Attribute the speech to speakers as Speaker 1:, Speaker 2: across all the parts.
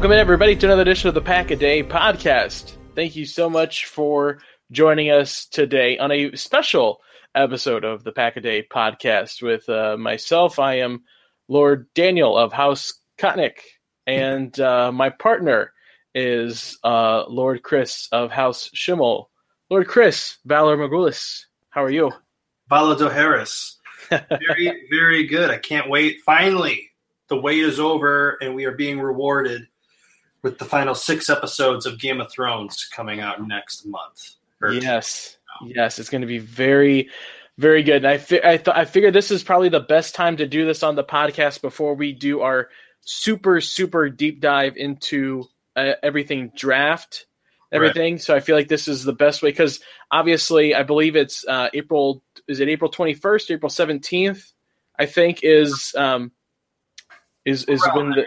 Speaker 1: Welcome in, everybody, to another edition of the Pack a Day podcast. Thank you so much for joining us today on a special episode of the Pack a Day podcast with uh, myself. I am Lord Daniel of House Kotnick, and uh, my partner is uh, Lord Kris of House Schimmel. Lord Kris, Valar Morghulis, how are you?
Speaker 2: Valar Dohaeris. Very, very good. I can't wait. Finally, the wait is over, and we are being rewarded with the final six episodes of Game of Thrones coming out next month.
Speaker 1: Yes, yes, it's going to be very, very good. And I fi- I, th- I figured this is probably the best time to do this on the podcast before we do our super super deep dive into uh, everything draft, everything. So I feel like this is the best way because obviously I believe it's uh, April. Is it April twenty first, April seventeenth? I think is um is is when the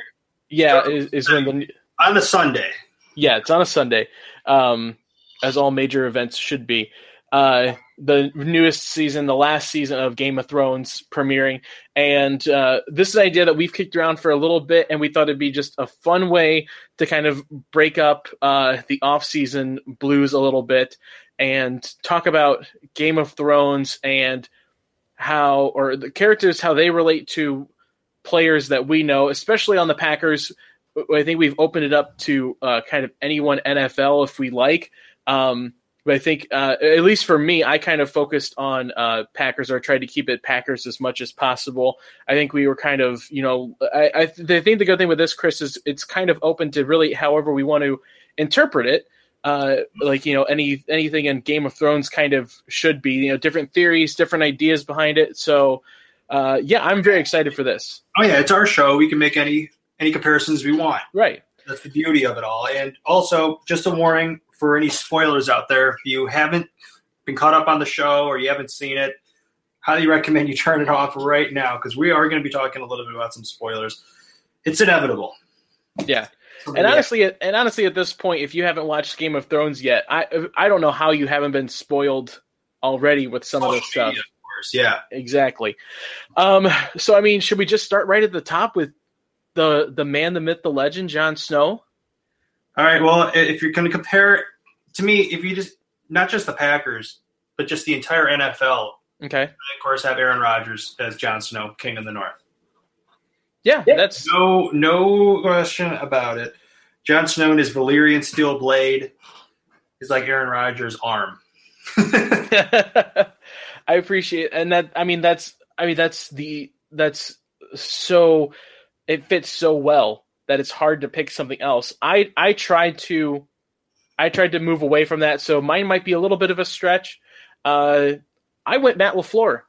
Speaker 1: yeah is, is when the
Speaker 2: on a Sunday.
Speaker 1: yeah, it's on a Sunday, um, as all major events should be. Uh, the newest season, the last season of Game of Thrones premiering, and uh, this is an idea that we've kicked around for a little bit, and we thought it'd be just a fun way to kind of break up uh, the off-season blues a little bit and talk about Game of Thrones and how, or the characters, how they relate to players that we know, especially on the Packers. I think we've opened it up to uh, kind of anyone NFL if we like. Um, but I think, uh, at least for me, I kind of focused on uh, Packers or tried to keep it Packers as much as possible. I think we were kind of, you know, I, I, th- I think the good thing with this, Kris, is it's kind of open to really however we want to interpret it. Uh, like you know, any anything in Game of Thrones kind of should be, you know, different theories, different ideas behind it. So, uh, yeah, I'm very excited for this.
Speaker 2: Oh yeah, it's our show. We can make any any comparisons we want.
Speaker 1: Right.
Speaker 2: That's the beauty of it all. And also, just a warning for any spoilers out there: if you haven't been caught up on the show or you haven't seen it, highly recommend you turn it off right now because we are going to be talking a little bit about some spoilers. It's inevitable.
Speaker 1: Yeah. And honestly, and honestly, at this point, if you haven't watched Game of Thrones yet, I I don't know how you haven't been spoiled already with some of this stuff.
Speaker 2: media, of course, yeah.
Speaker 1: Exactly. Um, so I mean, should we just start right at the top with the the man, the myth, the legend, Jon Snow?
Speaker 2: All right. Well, if you're going to compare, to me, if you just not just the Packers, but just the entire NFL,
Speaker 1: Okay.
Speaker 2: I, of course, have Aaron Rodgers as Jon Snow, King of the North.
Speaker 1: Yeah, that's
Speaker 2: No, no question about it. Jon Snow and his Valyrian steel blade is like Aaron Rodgers' arm.
Speaker 1: I appreciate and that I mean that's I mean that's the that's so it fits so well that it's hard to pick something else. I I tried to I tried to move away from that, so mine might be a little bit of a stretch. Uh, I went Matt Lafleur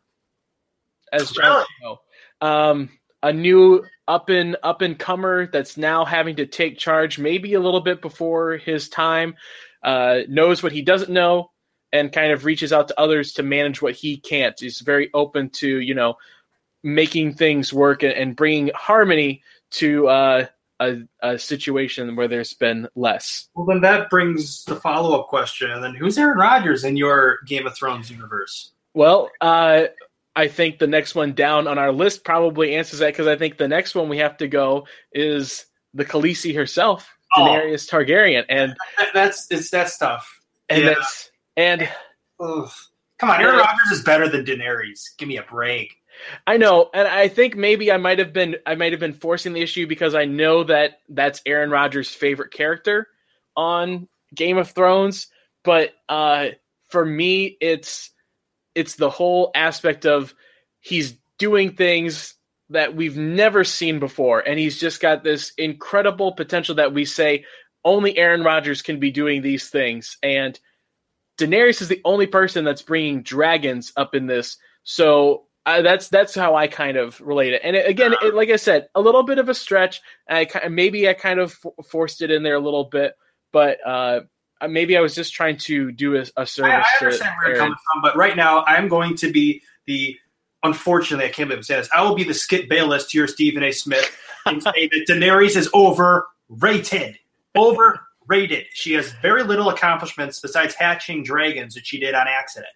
Speaker 1: as
Speaker 2: Really?
Speaker 1: Snow. Um, a new up and up and comer that's now having to take charge, maybe a little bit before his time. Uh, knows what he doesn't know, and kind of reaches out to others to manage what he can't. He's very open to you know making things work and, bringing harmony to uh, a, a situation where there's been less.
Speaker 2: Well, then that brings the follow up question. And then who's Aaron Rodgers in your Game of Thrones universe?
Speaker 1: Well, uh, I think the next one down on our list probably answers that because I think the next one we have to go is the Khaleesi herself,
Speaker 2: Oh.
Speaker 1: Daenerys Targaryen, and
Speaker 2: that's it's that's tough.
Speaker 1: and
Speaker 2: Yeah.
Speaker 1: that's and
Speaker 2: Ugh. Come on, Aaron Rodgers is better than Daenerys. Give me a break.
Speaker 1: I know, and I think maybe I might have been I might have been forcing the issue because I know that that's Aaron Rodgers' favorite character on Game of Thrones, but uh, for me, it's it's the whole aspect of he's doing things that we've never seen before, and he's just got this incredible potential that we say only Aaron Rodgers can be doing these things, and Daenerys is the only person that's bringing dragons up in this. So uh, that's that's how I kind of relate it. And it, again, it, like I said, a little bit of a stretch. I maybe I kind of forced it in there a little bit, but uh, maybe I was just trying to do a, a service. I,
Speaker 2: I understand where you're coming from, but right now I'm going to be the. Unfortunately, I can't believe I'm saying this. I will be the Skip Bayless to your Stephen A. Smith and say that Daenerys is overrated. Overrated. She has very little accomplishments besides hatching dragons that she did on accident.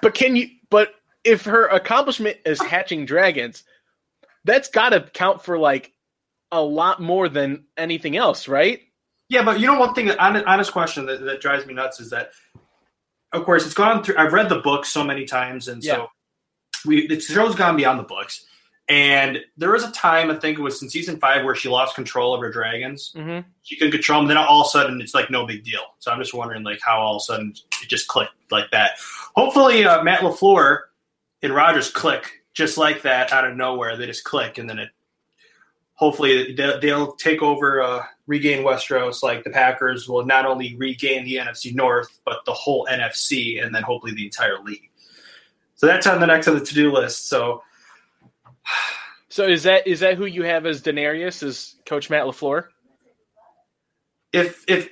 Speaker 1: but can you? But if her accomplishment is hatching dragons, that's got to count for like a lot more than anything else, right?
Speaker 2: Yeah, but you know one thing, honest question that, that drives me nuts is that, of course, it's gone through. I've read the book so many times, and so yeah. we the show's gone beyond the books. And there was a time, I think it was in season five, where she lost control of her dragons. Mm-hmm. She couldn't control them. Then all of a sudden, it's like no big deal. So I'm just wondering, like, how all of a sudden it just clicked like that. Hopefully, uh, Matt LaFleur and Rodgers click just like that out of nowhere. They just click, and then it. Hopefully, they'll, they'll take over, uh, regain Westeros. Like the Packers will not only regain the NFC North, but the whole NFC, and then hopefully the entire league. So that's on the next on the to do list. So
Speaker 1: so is that is that who you have as Daenerys? Is Coach Matt Lafleur?
Speaker 2: If if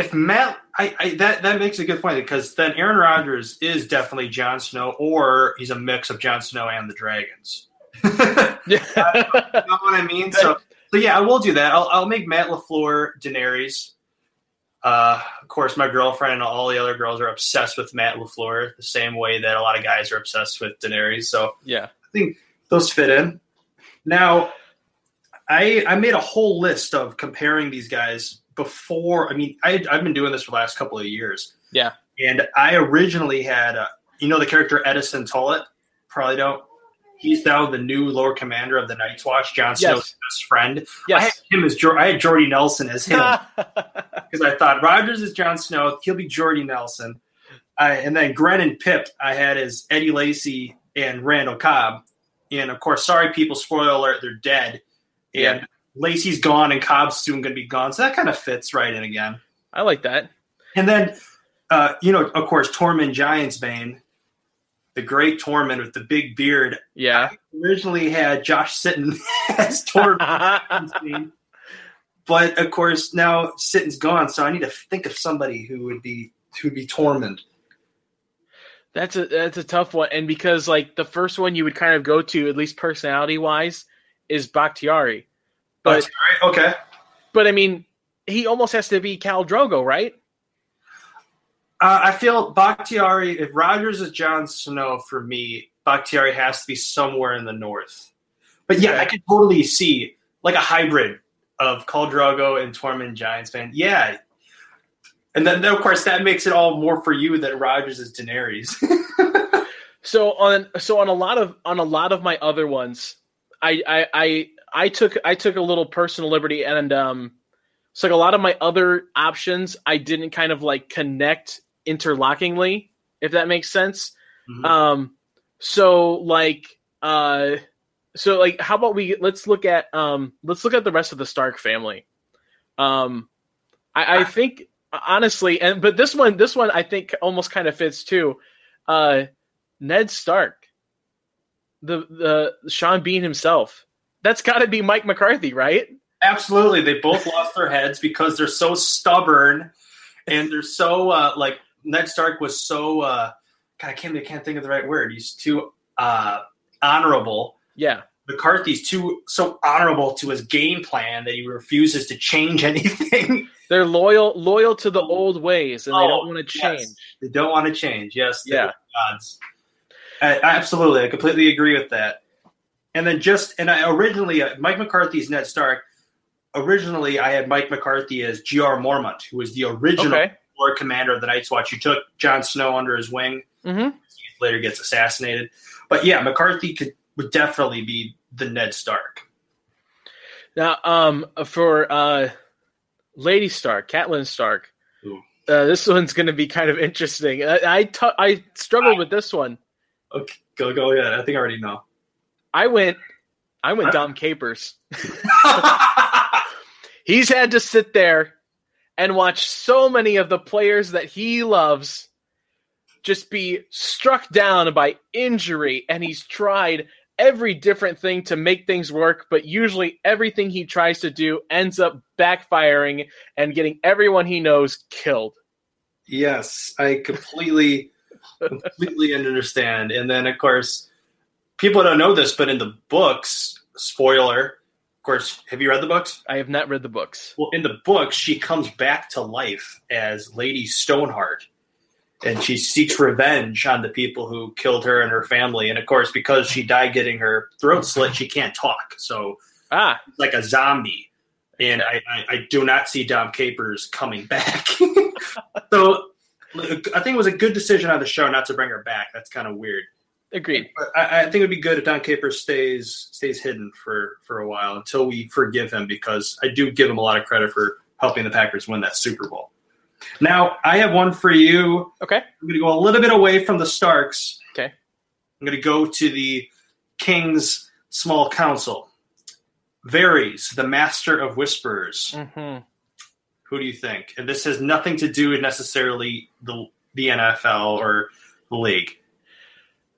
Speaker 2: if Matt, I, I, that that makes a good point because then Aaron Rodgers is definitely Jon Snow, or he's a mix of Jon Snow and the dragons. yeah, you know what I mean. So, so yeah, I will do that. I'll, I'll make Matt Lafleur Daenerys. Uh, of course, my girlfriend and all the other girls are obsessed with Matt Lafleur the same way that a lot of guys are obsessed with Daenerys. So
Speaker 1: yeah,
Speaker 2: I think those fit in. Now, I I made a whole list of comparing these guys before. I mean, I, I've been doing this for the last couple of years.
Speaker 1: Yeah,
Speaker 2: and I originally had, uh, you know, the character Eddison Tollett. Probably don't. He's now the new Lord Commander of the Night's Watch, Jon Snow's yes. best friend. Yes. I had him as I had Jordy Nelson as him because I thought Rodgers is Jon Snow. He'll be Jordy Nelson. Uh, and then Grenn and Pyp I had as Eddie Lacy and Randall Cobb. And of course, sorry people, spoiler alert, they're dead. And yeah. Lacy's gone and Cobb's soon going to be gone. So that kind of fits right in again.
Speaker 1: I like that.
Speaker 2: And then, uh, you know, of course, Tormund Giantsbane, the great Tormund with the big beard.
Speaker 1: Yeah. I
Speaker 2: originally had Josh Sitton as Tormund. but of course, now Sitton's gone. So I need to think of somebody who would be who would be Tormund.
Speaker 1: That's a that's a tough one, and because like the first one you would kind of go to, at least personality wise, is Bakhtiari.
Speaker 2: But Bakhtiari? okay.
Speaker 1: But I mean, he almost has to be Khal Drogo, right?
Speaker 2: Uh, I feel Bakhtiari. If Rodgers is Jon Snow for me, Bakhtiari has to be somewhere in the north. But yeah, okay. I could totally see like a hybrid of Khal Drogo and Tormund Giantsbane. Yeah, and then, of course, that makes it all more for you that Rodgers is Daenerys.
Speaker 1: so on, so on a lot of on a lot of my other ones, I, I, I, I took I took a little personal liberty, and um, so like a lot of my other options, I didn't kind of like connect interlockingly, if that makes sense. Mm-hmm. Um, so like, uh, so like, how about we let's look at um, let's look at the rest of the Stark family. Um, I, I think honestly, and but this one, this one I think almost kind of fits too. Uh, Ned Stark, the the Sean Bean himself. That's got to be Mike McCarthy, right?
Speaker 2: Absolutely. They both lost their heads because they're so stubborn and they're so uh, like Ned Stark was so uh, God, I can't I can't think of the right word. He's too uh, honorable.
Speaker 1: Yeah.
Speaker 2: McCarthy's too so honorable to his game plan that he refuses to change anything.
Speaker 1: They're loyal loyal to the old ways, and oh, they don't want to change. Yes.
Speaker 2: They don't want to change. Yes, yeah, gods. I, absolutely, I completely agree with that. And then just and I originally uh, Mike McCarthy's Ned Stark. Originally, I had Mike McCarthy as Jeor Mormont, who was the original okay. Lord Commander of the Night's Watch. Who took Jon Snow under his wing.
Speaker 1: Mm-hmm.
Speaker 2: Later gets assassinated, but yeah, McCarthy could would definitely be the Ned Stark.
Speaker 1: Now, um, for uh, Lady Stark, Catelyn Stark. Uh, this one's going to be kind of interesting. I I, t- I struggled with this one.
Speaker 2: Okay, go go ahead. I think I already know.
Speaker 1: I went, I went Dom Capers. He's had to sit there and watch so many of the players that he loves just be struck down by injury, and he's tried every different thing to make things work, but usually everything he tries to do ends up backfiring and getting everyone he knows killed.
Speaker 2: yes, I completely completely understand. And then of course, people don't know this, but in the books, spoiler, of course, have you read the books?
Speaker 1: I have not read the books.
Speaker 2: Well, in the books, she comes back to life as Lady Stoneheart, and she seeks revenge on the people who killed her and her family. And of course, because she died getting her throat slit, she can't talk. So
Speaker 1: Ah,
Speaker 2: like a zombie. And I, I, I do not see Dom Capers coming back. so I think it was a good decision on the show not to bring her back. That's kind of weird.
Speaker 1: Agreed.
Speaker 2: But I, I think it would be good if Dom Capers stays stays hidden for for a while until we forgive him because I do give him a lot of credit for helping the Packers win that Super Bowl. Now I have one for you.
Speaker 1: Okay.
Speaker 2: I'm going to go a little bit away from the Starks.
Speaker 1: Okay.
Speaker 2: I'm going to go to the King's Small Council. Varys, the Master of Whispers.
Speaker 1: hmm
Speaker 2: Who do you think? And this has nothing to do with necessarily the the NFL or the league.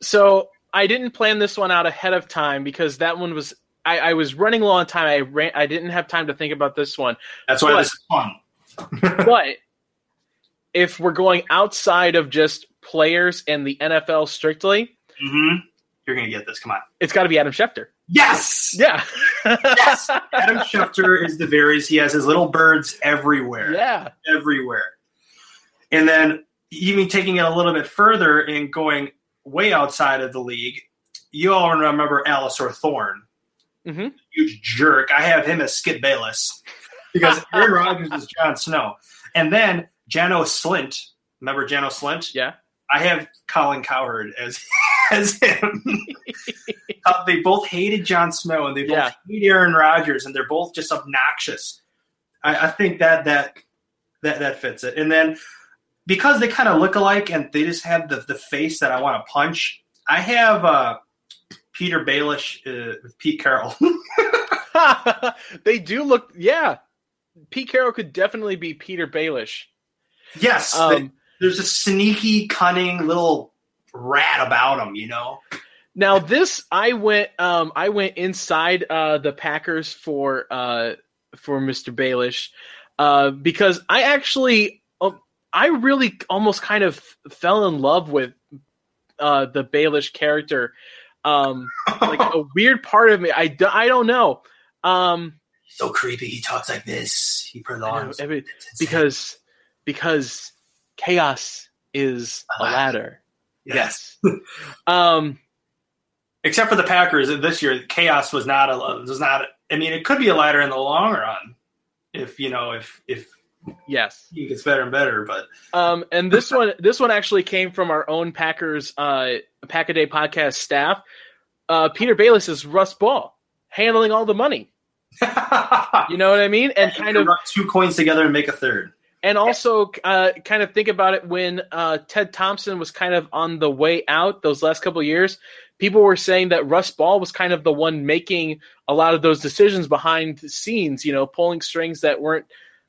Speaker 1: So I didn't plan this one out ahead of time because that one was I, I was running low on time. I ran, I didn't have time to think about this one.
Speaker 2: That's why
Speaker 1: What?
Speaker 2: this is fun.
Speaker 1: But if we're going outside of just players and the NFL strictly,
Speaker 2: hmm You're going to get this. Come on.
Speaker 1: it's got to be Adam Schefter.
Speaker 2: Yes.
Speaker 1: Yeah.
Speaker 2: Yes. Adam Schefter is the Varys. He has his little birds everywhere.
Speaker 1: Yeah.
Speaker 2: Everywhere. And then even taking it a little bit further and going way outside of the league, you all remember Alliser Thorne.
Speaker 1: hmm
Speaker 2: Huge jerk. I have him as Skip Bayless because Aaron Rodgers is Jon Snow. And then Janos Slynt. Remember Janos Slynt?
Speaker 1: Yeah.
Speaker 2: I have Colin Cowherd as as him. Uh, they both hated Jon Snow and they both
Speaker 1: Yeah.
Speaker 2: hate Aaron Rodgers and they're both just obnoxious. I, I think that that that that fits it. And then because they kind of look alike and they just have the, the face that I want to punch, I have uh, Petyr Baelish uh, with Pete Carroll.
Speaker 1: they do look. Yeah. Pete Carroll could definitely be Petyr Baelish.
Speaker 2: yes,
Speaker 1: Um,
Speaker 2: there's a sneaky, cunning little rat about him, you know.
Speaker 1: Now this I went um I went inside uh the Packers for uh for Mr. Baelish uh because I actually I really almost kind of fell in love with uh the Baelish character um like a weird part of me I, do, I don't know um
Speaker 2: so creepy. He talks like this. He prolongs
Speaker 1: I mean, because because chaos is a ladder
Speaker 2: yes.
Speaker 1: um
Speaker 2: Except for the Packers this year, chaos was not a was not. I mean, it could be a ladder in the long run, if you know if if
Speaker 1: yes
Speaker 2: he gets better and better. But
Speaker 1: Um, and this one, this one actually came from our own Packers uh, Pack a Day podcast staff. Uh, Petyr Baelish is Russ Ball, handling all the money. You know what I mean? And kind of,
Speaker 2: two coins together and make a third.
Speaker 1: and also uh, kind of think about it when uh, Ted Thompson was kind of on the way out those last couple of years. People were saying that Russ Ball was kind of the one making a lot of those decisions behind the scenes. You know, pulling strings that weren't,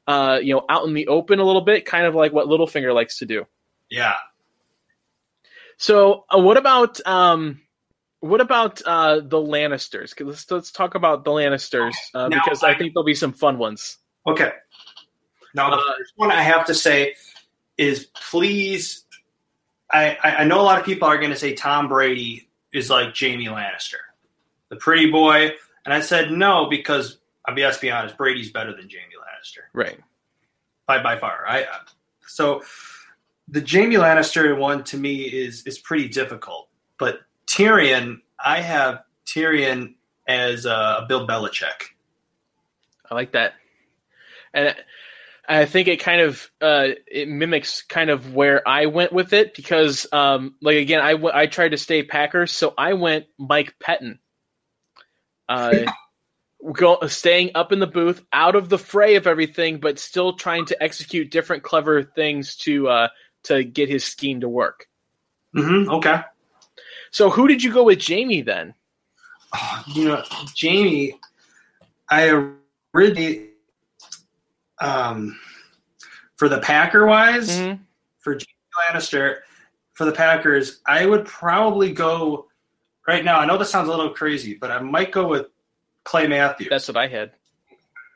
Speaker 1: uh, you know, out in the open a little bit, kind of like what Littlefinger likes to do.
Speaker 2: Yeah.
Speaker 1: So, uh, what about um, what about uh, the Lannisters? Let's let's talk about the Lannisters uh,
Speaker 2: Now,
Speaker 1: because I,
Speaker 2: I-
Speaker 1: think there'll be some fun ones.
Speaker 2: Okay. Now the
Speaker 1: Uh,
Speaker 2: first one I have to say is please. I, I I know a lot of people are going to say Tom Brady is like Jaime Lannister, the pretty boy, and I said no because I'll be let's be honest, Brady's better than Jaime Lannister.
Speaker 1: Right.
Speaker 2: by by far. I so the Jaime Lannister one to me is is pretty difficult, but Tyrion, I have Tyrion as uh, Bill Belichick.
Speaker 1: I like that, and I think it kind of uh, it mimics kind of where I went with it because, um, like again, I w- I tried to stay Packers, so I went Mike Pettine. Uh, go, staying up in the booth, out of the fray of everything, but still trying to execute different clever things to uh, to get his scheme to work.
Speaker 2: Mm-hmm. Okay.
Speaker 1: So who did you go with, Jaime? Then
Speaker 2: Oh, you know, Jaime, I really, um, for the Packer wise,
Speaker 1: Mhm.
Speaker 2: for Jaime Lannister, for the Packers, I would probably go right now. I know this sounds a little crazy, but I might go with Clay Matthews.
Speaker 1: that's what I had.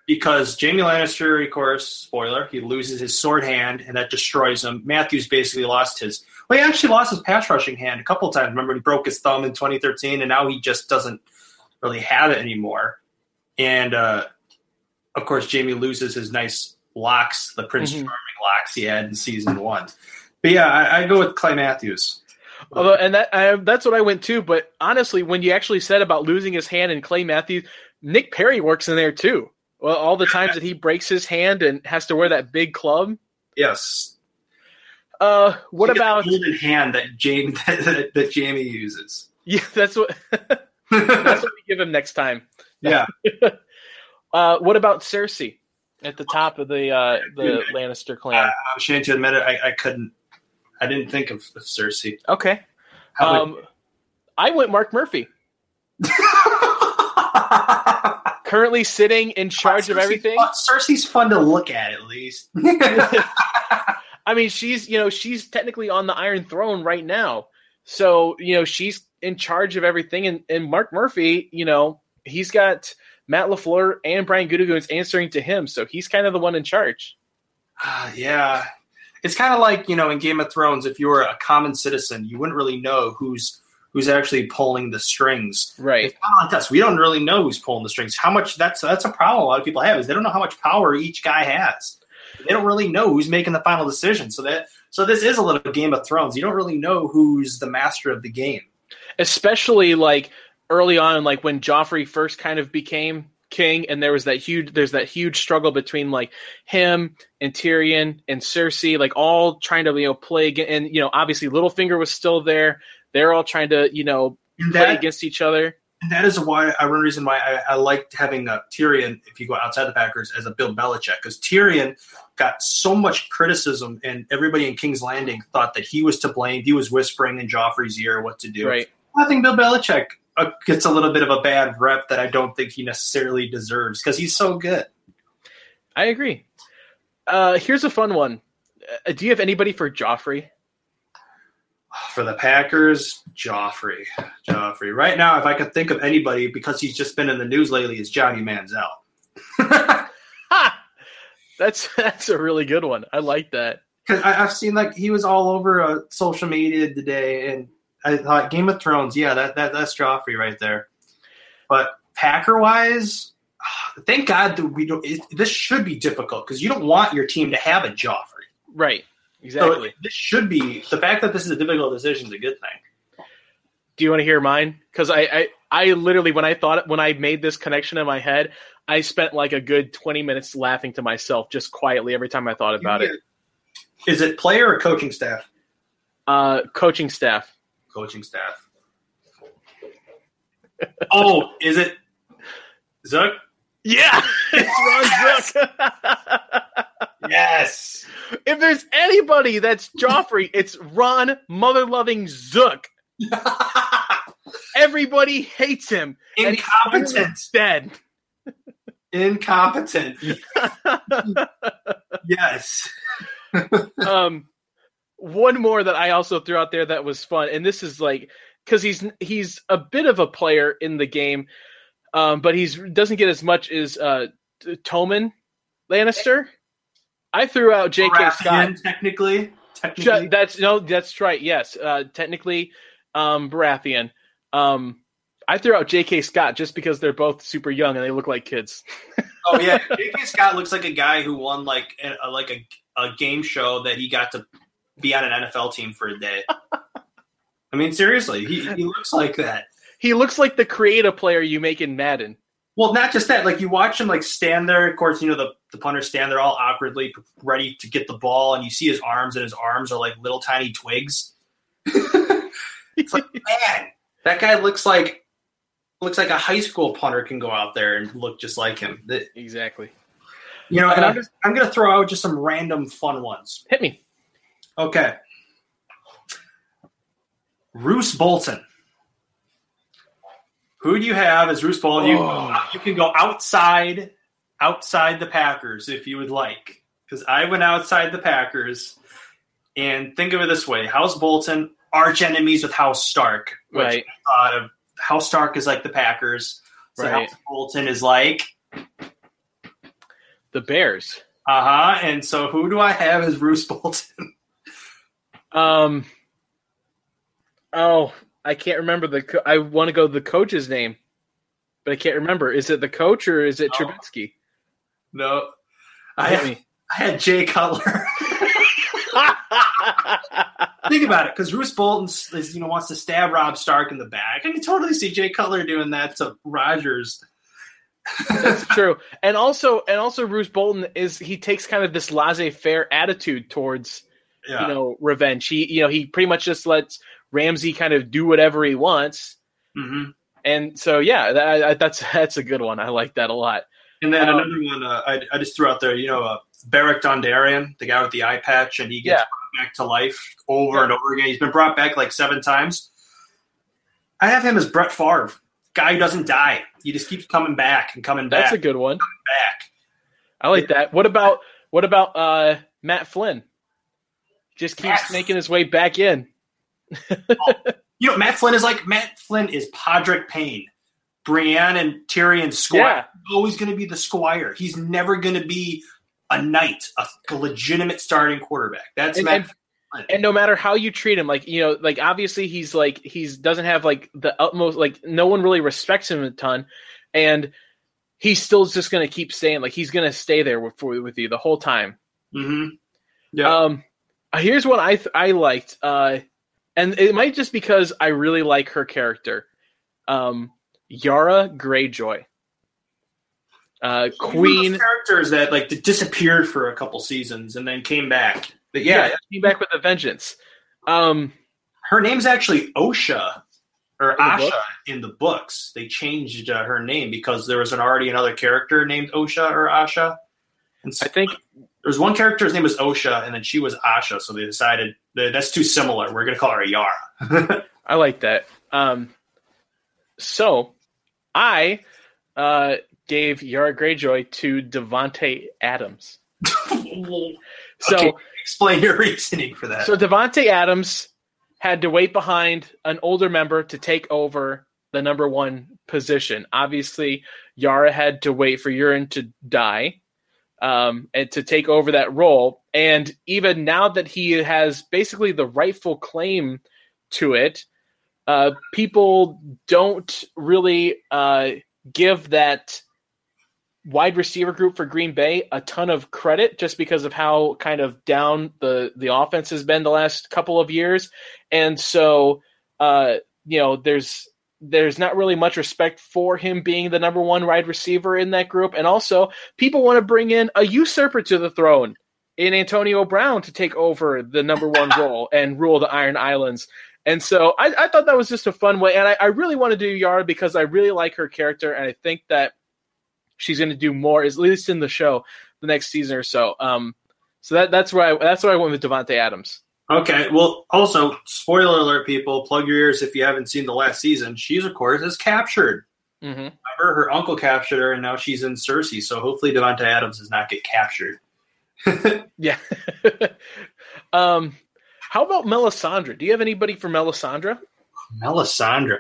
Speaker 2: because Jaime Lannister, of course, spoiler, he loses his sword hand and that destroys him. Matthews basically lost his. Well, he actually lost his pass rushing hand a couple times. Remember, he broke his thumb in 2013, and now he just doesn't really have it anymore. And uh, of course, Jaime loses his nice locks, the Prince
Speaker 1: Mhm.
Speaker 2: Charming locks he had in season one. But yeah, I, I go with Clay Matthews.
Speaker 1: Although, and that I, that's what I went to. But honestly, when you actually said about losing his hand and Clay Matthews, Nick Perry works in there too. Well, all the times that he breaks his hand and has to wear that big club.
Speaker 2: Yes.
Speaker 1: Uh, what about?
Speaker 2: the golden hand that Jaime that, that Jaime uses?
Speaker 1: Yeah, that's what that's what we give him next time.
Speaker 2: yeah.
Speaker 1: Uh, what about Cersei at the top of the uh, the Lannister clan?
Speaker 2: I, I'm ashamed to admit it. I, I couldn't. I didn't think of, of Cersei.
Speaker 1: Okay,
Speaker 2: How
Speaker 1: um, I went Mark Murphy, currently sitting in charge of everything.
Speaker 2: fun- Cersei's fun to look at, at least.
Speaker 1: I mean, she's you know she's technically on the Iron Throne right now, so you know she's in charge of everything. And, and Mark Murphy, you know, he's got Matt Lafleur and Brian Gutekunst answering to him, so he's kind of the one in charge.
Speaker 2: Ah, yeah, it's kind of like you know in Game of Thrones. If you were a common citizen, you wouldn't really know who's who's actually pulling the strings.
Speaker 1: Right.
Speaker 2: It's kind of like us. We don't really know who's pulling the strings. How much? That's that's a problem. A lot of people have is they don't know how much power each guy has. They don't really know who's making the final decision. So that so this is a little Game of Thrones. You don't really know who's the master of the game.
Speaker 1: especially like early on like when joffrey first kind of became king and there was that huge there's that huge struggle between like him and tyrion and cersei like all trying to you know play and you know obviously littlefinger was still there they're all trying to you know
Speaker 2: And
Speaker 1: play
Speaker 2: that
Speaker 1: against each other
Speaker 2: And that is why I one reason why I, I liked having uh, Tyrion, if you go outside the Packers, as a Bill Belichick, because Tyrion got so much criticism, and everybody in King's Landing thought that he was to blame. He was whispering in Joffrey's ear what to do.
Speaker 1: right
Speaker 2: I think Bill Belichick uh, gets a little bit of a bad rep that I don't think he necessarily deserves because he's so good.
Speaker 1: i agree. Uh here's a fun one. Uh, do you have anybody for joffrey?
Speaker 2: For the Packers, Joffrey, Joffrey. Right now, if I could think of anybody, because he's just been in the news lately, is Johnny Manziel.
Speaker 1: that's that's a really good one. I like that.
Speaker 2: Because I've seen like he was all over uh, social media today, and I thought Game of Thrones, yeah, that, that that's Joffrey right there. But Packer wise, thank God that we don't. It, this should be difficult because you don't want your team to have a Joffrey.
Speaker 1: right
Speaker 2: So
Speaker 1: exactly
Speaker 2: this should be the fact that this is a difficult decision is a good thing.
Speaker 1: Do you want to hear mine? Because I, I, I literally when I thought when I made this connection in my head, I spent like a good twenty minutes laughing to myself just quietly every time I thought about it.
Speaker 2: Is it player or coaching staff?
Speaker 1: Uh, coaching staff.
Speaker 2: Coaching staff. oh, is it Zook?
Speaker 1: Yeah, it's Ron Zook.
Speaker 2: Yes.
Speaker 1: if there's anybody that's Joffrey, it's Ron mother loving Zook. Everybody hates him. and he's
Speaker 2: Incompetent.
Speaker 1: Dead.
Speaker 2: Incompetent. yes.
Speaker 1: um, one more that I also threw out there that was fun, and this is like because he's he's a bit of a player in the game, um, but he's doesn't get as much as uh, Tommen Lannister. I threw out J.K. Scott.
Speaker 2: Technically. Technically.
Speaker 1: That's no, that's right. Yes, uh, technically, um, Baratheon. Um, I threw out J.K. Scott just because they're both super young and they look like kids.
Speaker 2: oh yeah, J.K. Scott looks like a guy who won like a, like a, a game show that he got to be on an NFL team for a day. I mean, seriously, he, he looks like that.
Speaker 1: He looks like the creative player you make in Madden.
Speaker 2: Well, not just that. Like you watch him like stand there. Of course, you know the the punters stand there all awkwardly, ready to get the ball, and you see his arms, and his arms are like little tiny twigs. it's like, man, that guy looks like looks like a high school punter can go out there and look just like him.
Speaker 1: Exactly.
Speaker 2: you know, and
Speaker 1: Uh,
Speaker 2: I'm, just, I'm going to throw out just some random fun ones.
Speaker 1: Hit me.
Speaker 2: Okay. Roose Bolton. Who do you have as Roose Bolton? You,
Speaker 1: Oh.
Speaker 2: you can go outside, outside the Packers if you would like, because I went outside the Packers. And think of it this way: House Bolton, arch enemies with House Stark. Which
Speaker 1: Right.
Speaker 2: I thought of House Stark is like the Packers. So
Speaker 1: Right.
Speaker 2: House Bolton is like,
Speaker 1: The Bears.
Speaker 2: uh huh. And so who do I have as Roose Bolton?
Speaker 1: Um. Oh, I can't remember the. Co- I want to go the coach's name, but I can't remember. Is it the coach or is it
Speaker 2: Oh.
Speaker 1: Trubisky?
Speaker 2: no, I had,
Speaker 1: me.
Speaker 2: I had Jay Cutler. Think about it, because Roose Bolton is, you know wants to stab Robb Stark in the back. I can totally see Jay Cutler doing that to Rodgers.
Speaker 1: That's true, and also, and also, Roose Bolton is he takes kind of this laissez-faire attitude towards
Speaker 2: yeah.
Speaker 1: you know revenge. He you know he pretty much just lets Ramsay kind of do whatever he wants,
Speaker 2: hmm
Speaker 1: and so yeah, that, that's that's a good one. I like that a lot.
Speaker 2: And then
Speaker 1: Um,
Speaker 2: another one uh, I, I just threw out there. You know, uh, Beric Dondarrion, the guy with the eye patch, and he gets
Speaker 1: Yeah.
Speaker 2: brought back to life over
Speaker 1: Yeah.
Speaker 2: and over again. He's been brought back like seven times. I have him as Brett Favre, guy who doesn't die. He just keeps coming back and coming back,
Speaker 1: That's a good one.
Speaker 2: back.
Speaker 1: I like that. What about what about uh, Matt Flynn? Just keeps
Speaker 2: Yes.
Speaker 1: making his way back in.
Speaker 2: You know, Matt Flynn is like Matt Flynn is Podrick Payne, Brienne and Tyrion Squire.
Speaker 1: Yeah.
Speaker 2: Always going to be the Squire. He's never going to be a knight, a, a legitimate starting quarterback. That's
Speaker 1: And-
Speaker 2: Matt.
Speaker 1: and-
Speaker 2: Flynn.
Speaker 1: And no matter how you treat him, like you know, like obviously he's like he's doesn't have like the utmost like no one really respects him a ton, and he still just gonna keep staying. Like he's gonna stay there with for, with you the whole time.
Speaker 2: hmm Yeah.
Speaker 1: Um, here's what I th- I liked, uh, and it might just because I really like her character, um, Yara Greyjoy, uh, Queen.
Speaker 2: Those characters that like disappeared for a couple seasons and then came back. But yeah,
Speaker 1: came back with a vengeance. Um,
Speaker 2: her name's actually Osha or
Speaker 1: In the
Speaker 2: Asha
Speaker 1: book?
Speaker 2: in the books. They changed uh, her name because there was an already another character named Osha or Asha. And so
Speaker 1: I think
Speaker 2: there was one character's name was Osha, and then she was Asha. So they decided that that's too similar. We're gonna call her Yara.
Speaker 1: I like that. Um, so I uh, gave Yara Greyjoy to Davante Adams. So
Speaker 2: Okay. Explain your reasoning for that.
Speaker 1: so Davante Adams had to wait behind an older member to take over the number one position. Obviously, Yara had to wait for Euron to die um, and to take over that role. And even now that he has basically the rightful claim to it, uh, people don't really uh, give that wide receiver group for Green Bay a ton of credit just because of how kind of down the the offense has been the last couple of years, and so uh, you know there's there's not really much respect for him being the number one wide receiver in that group, and also people want to bring in a usurper to the throne in Antonio Brown to take over the number one role and rule the Iron Islands. And so I, I thought that was just a fun way, and I, I really want to do Yara because I really like her character, and I think that she's going to do more, at least in the show, the next season or so. Um, so that that's why I, that's why I went with Davante Adams.
Speaker 2: Okay. Well, also, spoiler alert, people, plug your ears if you haven't seen the last season. She's, of course, is captured.
Speaker 1: Mm-hmm.
Speaker 2: Remember, her uncle captured her, and now she's in Cersei. So hopefully, Davante Adams does not get captured.
Speaker 1: Yeah. um, how about Melisandre? Do you have anybody for Melisandre?
Speaker 2: Melisandre,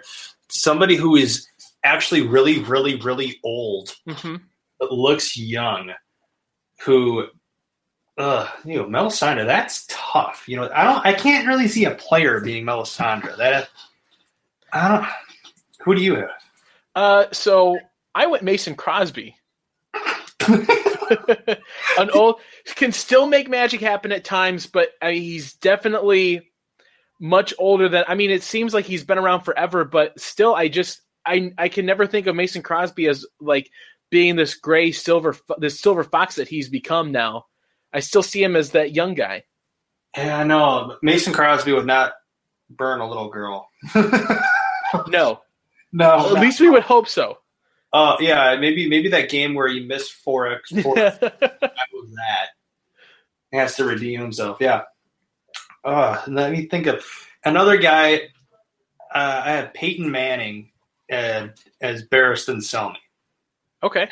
Speaker 2: somebody who is actually really, really, really old,
Speaker 1: Mm-hmm.
Speaker 2: but looks young. Who, uh, you know, Melisandre. That's tough. You know, I don't. I can't really see a player being Melisandre. That I don't. Who do you have?
Speaker 1: Uh, so I went Mason Crosby. An old can still make magic happen at times, but I mean, he's definitely much older than. I mean, it seems like he's been around forever, but still, I just I I can never think of Mason Crosby as like being this gray silver this silver fox that he's become now. I still see him as that young guy.
Speaker 2: Yeah, I know. Mason Crosby would not burn a little girl.
Speaker 1: No,
Speaker 2: No,
Speaker 1: At least we would hope so.
Speaker 2: Uh, yeah, maybe maybe that game where he missed four X. Four, that was that. He has to redeem himself. Yeah. Uh, let me think of another guy. Uh, I have Peyton Manning uh, as Barristan Selmy.
Speaker 1: okay.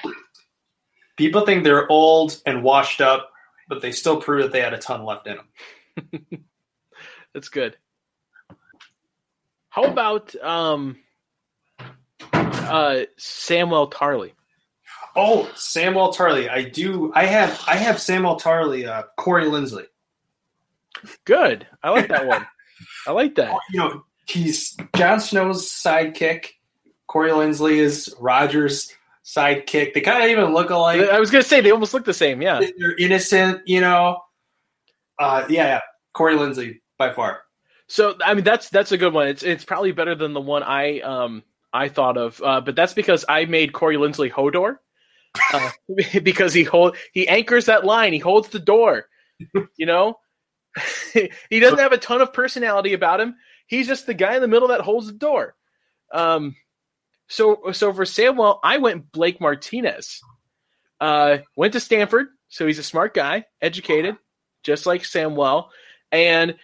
Speaker 2: People think they're old and washed up, but they still prove that they had a ton left in them.
Speaker 1: That's good. How about um uh Samuel Tarly?
Speaker 2: Oh, Samuel Tarly. I do. I have. I have Samuel Tarly. Uh, Corey Linsley.
Speaker 1: Good. I like that one. I like that.
Speaker 2: You know, he's Jon Snow's sidekick. Corey Linsley is Rodgers' sidekick. They kind of even look alike.
Speaker 1: I was gonna say they almost look the same, yeah.
Speaker 2: They're innocent, you know. Uh, yeah, yeah. Corey Linsley by far.
Speaker 1: So I mean that's that's a good one. It's it's probably better than the one I um I thought of, uh, but that's because I made Corey Linsley Hodor. Uh, because he hold he anchors that line, he holds the door. You know, he doesn't have a ton of personality about him. He's just the guy in the middle that holds the door. Um, so so for Samuel, I went Blake Martinez. Uh, went to Stanford, so he's a smart guy, educated, just like Samuel, and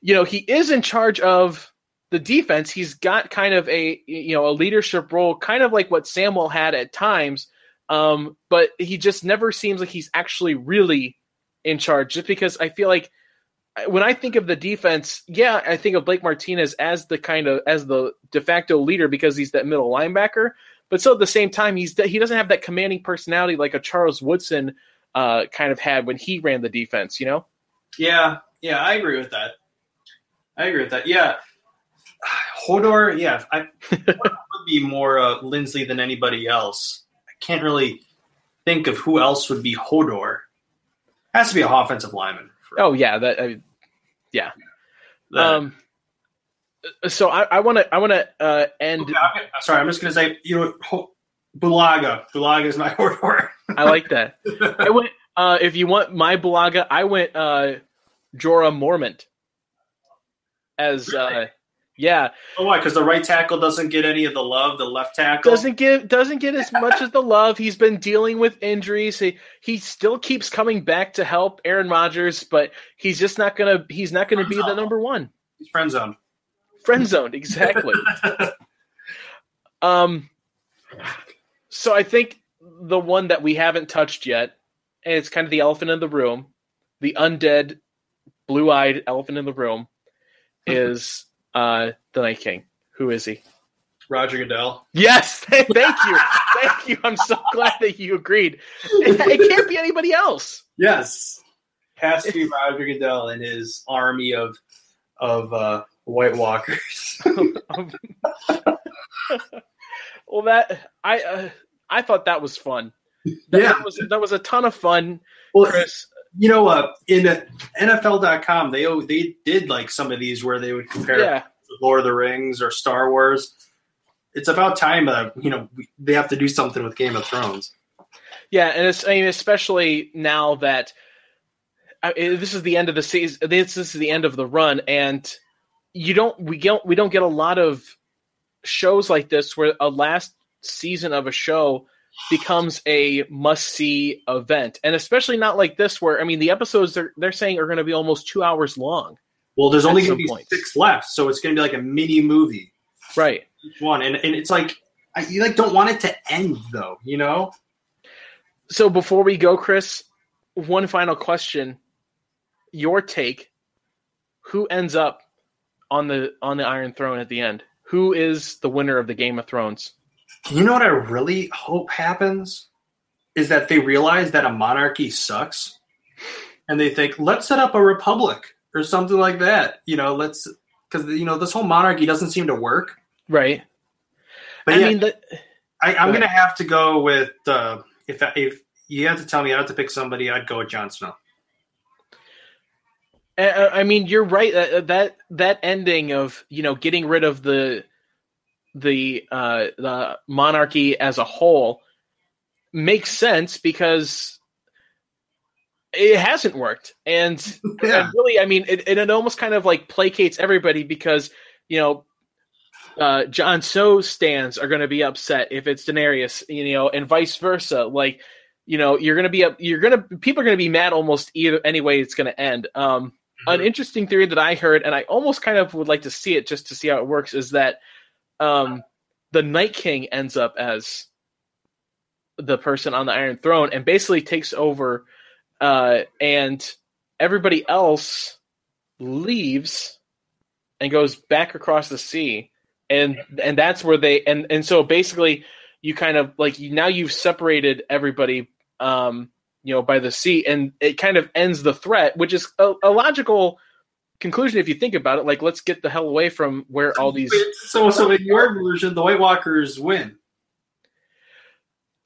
Speaker 1: you know he is in charge of the defense. He's got kind of a you know a leadership role, kind of like what Samuel had at times, um, but he just never seems like he's actually really in charge. Just because I feel like when I think of the defense, yeah, I think of Blake Martinez as the kind of as the de facto leader because he's that middle linebacker. But so at the same time, he's he doesn't have that commanding personality like a Charles Woodson uh, kind of had when he ran the defense. You know?
Speaker 2: Yeah, yeah, I agree with that. I agree with that. Yeah, Hodor. Yeah, I would be more uh, Linsley than anybody else. I can't really think of who else would be Hodor. Has to be an offensive lineman. For-
Speaker 1: Oh yeah, that I mean, yeah.
Speaker 2: that-
Speaker 1: Um, so I want to I want to uh, end.
Speaker 2: Okay, I'm, sorry, I'm just gonna say you know Ho- Bulaga. Bulaga is my Hodor.
Speaker 1: I like that. I went. Uh, if you want my Bulaga, I went uh, Jorah Mormont as uh, yeah
Speaker 2: oh, why? Because the right tackle doesn't get any of the love. The left tackle
Speaker 1: doesn't get doesn't get as much as the love. He's been dealing with injuries. He he still keeps coming back to help Aaron Rodgers, but he's just not gonna he's not gonna be the number one.
Speaker 2: He's friend zone.
Speaker 1: Friend zoned exactly. Um, so I think the one that we haven't touched yet, and it's kind of the elephant in the room, the undead, blue-eyed elephant in the room, is uh, the Night King. Who is he?
Speaker 2: Roger Goodell.
Speaker 1: Yes, thank you, thank you. I'm so glad that you agreed. It, it can't be anybody else.
Speaker 2: Yes, has to be Roger Goodell and his army of of uh, White Walkers.
Speaker 1: well, that I uh, I thought that was fun. That,
Speaker 2: Yeah.
Speaker 1: that was that was a ton of fun,
Speaker 2: well,
Speaker 1: Kris.
Speaker 2: You know, uh, in NFL.com, they they did like some of these where they would compare
Speaker 1: Yeah,
Speaker 2: Lord of the Rings or Star Wars. It's about time, uh, you know, they have to do something with Game of Thrones.
Speaker 1: Yeah, and it's, I mean, especially now that uh, this is the end of the season. This, this is the end of the run, and you don't we don't we don't get a lot of shows like this where a last season of a show becomes a must see event, and especially not like this where I mean the episodes they're they're saying are going to be almost two hours long.
Speaker 2: Well, there's only going to be
Speaker 1: point.
Speaker 2: six left, so it's going to be like a mini movie
Speaker 1: Right.
Speaker 2: each one, and and it's like I, you like don't want it to end though, you know?
Speaker 1: So before we go, Kris, one final question: Your take? Who ends up on the on the Iron Throne at the end? Who is the winner of the Game of Thrones?
Speaker 2: You know what I really hope happens is that they realize that a monarchy sucks, and they think let's set up a republic or something like that. You know, let's because you know this whole monarchy doesn't seem to work.
Speaker 1: Right.
Speaker 2: But
Speaker 1: I
Speaker 2: yeah,
Speaker 1: mean, the,
Speaker 2: I, I'm
Speaker 1: Go
Speaker 2: gonna have to go with uh, if if you have to tell me I have to pick somebody, I'd go with Jon Snow.
Speaker 1: I I mean, you're right. That that ending of you know getting rid of the the uh, the monarchy as a whole makes sense because it hasn't worked, and,
Speaker 2: Yeah.
Speaker 1: and really, I mean, it, it it almost kind of like placates everybody because you know uh, Jon Snow stands are going to be upset if it's Daenerys, you know, and vice versa. Like, you know, you're going to be up, you're going to, people are going to be mad almost either any way it's going to end. Um, mm-hmm. An interesting theory that I heard, and I almost kind of would like to see it just to see how it works, is that um, the Night King ends up as the person on the Iron Throne and basically takes over, uh, and everybody else leaves and goes back across the sea. And and that's where they and and so basically you kind of like now you've separated everybody um you know by the sea. And it kind of ends the threat which is a, a logical conclusion if you think about it like let's get the hell away from where all these
Speaker 2: so so in your version the white walkers win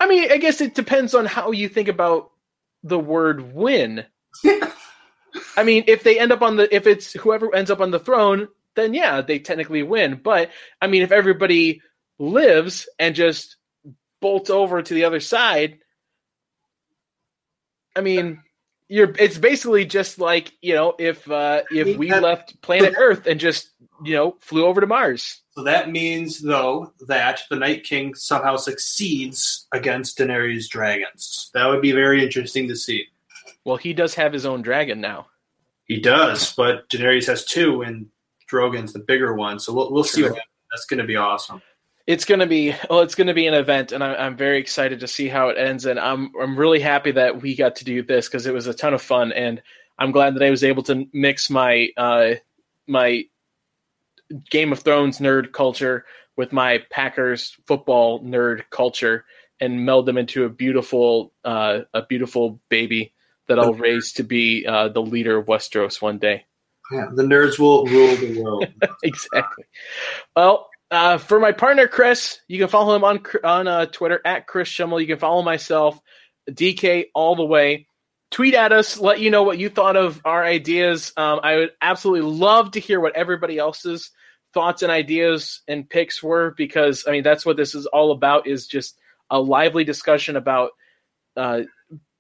Speaker 1: i mean i guess it depends on how you think about the word win i mean if they end up on the if it's whoever ends up on the throne then yeah, they technically win. But I mean, if everybody lives and just bolts over to the other side, I mean, you're it's basically just like you know if uh, if we left planet Earth and just you know flew over to Mars.
Speaker 2: So that means though that the Night King somehow succeeds against Daenerys' dragons. That would be very interesting to see.
Speaker 1: Well, he does have his own dragon now.
Speaker 2: He does, but Daenerys has two, and Drogon's the bigger one. So we'll we'll see what that's going to be awesome.
Speaker 1: It's going to be well. It's going to be an event, and I, am very excited to see how it ends. And I'm I'm really happy that we got to do this because it was a ton of fun, and I'm glad that I was able to mix my uh, my Game of Thrones nerd culture with my Packers football nerd culture and meld them into a beautiful uh, a beautiful baby that I'll raise to be uh, the leader of Westeros one day.
Speaker 2: Yeah, the nerds will rule the world.
Speaker 1: exactly. Well, uh, for my partner Kris, you can follow him on on uh, Twitter at Kris Schimmel. You can follow myself, DK all the way. Tweet at us, let you know what you thought of our ideas. Um, I would absolutely love to hear what everybody else's thoughts and ideas and picks were because I mean that's what this is all about is just a lively discussion about uh,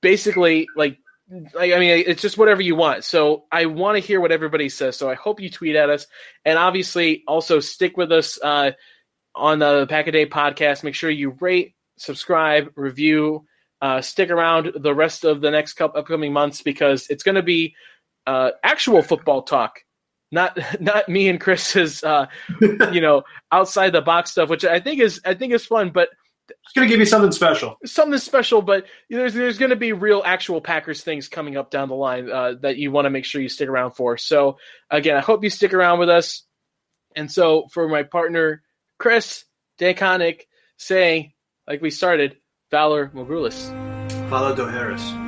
Speaker 1: basically like I mean, it's just whatever you want. So I want to hear what everybody says. So I hope you tweet at us, and obviously also stick with us uh, on the Pack a Day podcast. Make sure you rate, subscribe, review, uh, stick around the rest of the next couple upcoming months because it's going to be uh, actual football talk. Not not me and Kris's, uh, you know, outside the box stuff, which I think is I think is fun, but
Speaker 2: it's going to give you something special.
Speaker 1: Something special, but there's there's going to be real actual Packers things coming up down the line uh, that you want to make sure you stick around for. So again, I hope you stick around with us. And so for my partner Kris Daconic, saying like we started, Valar Morghulis.
Speaker 2: Follow Do Harris.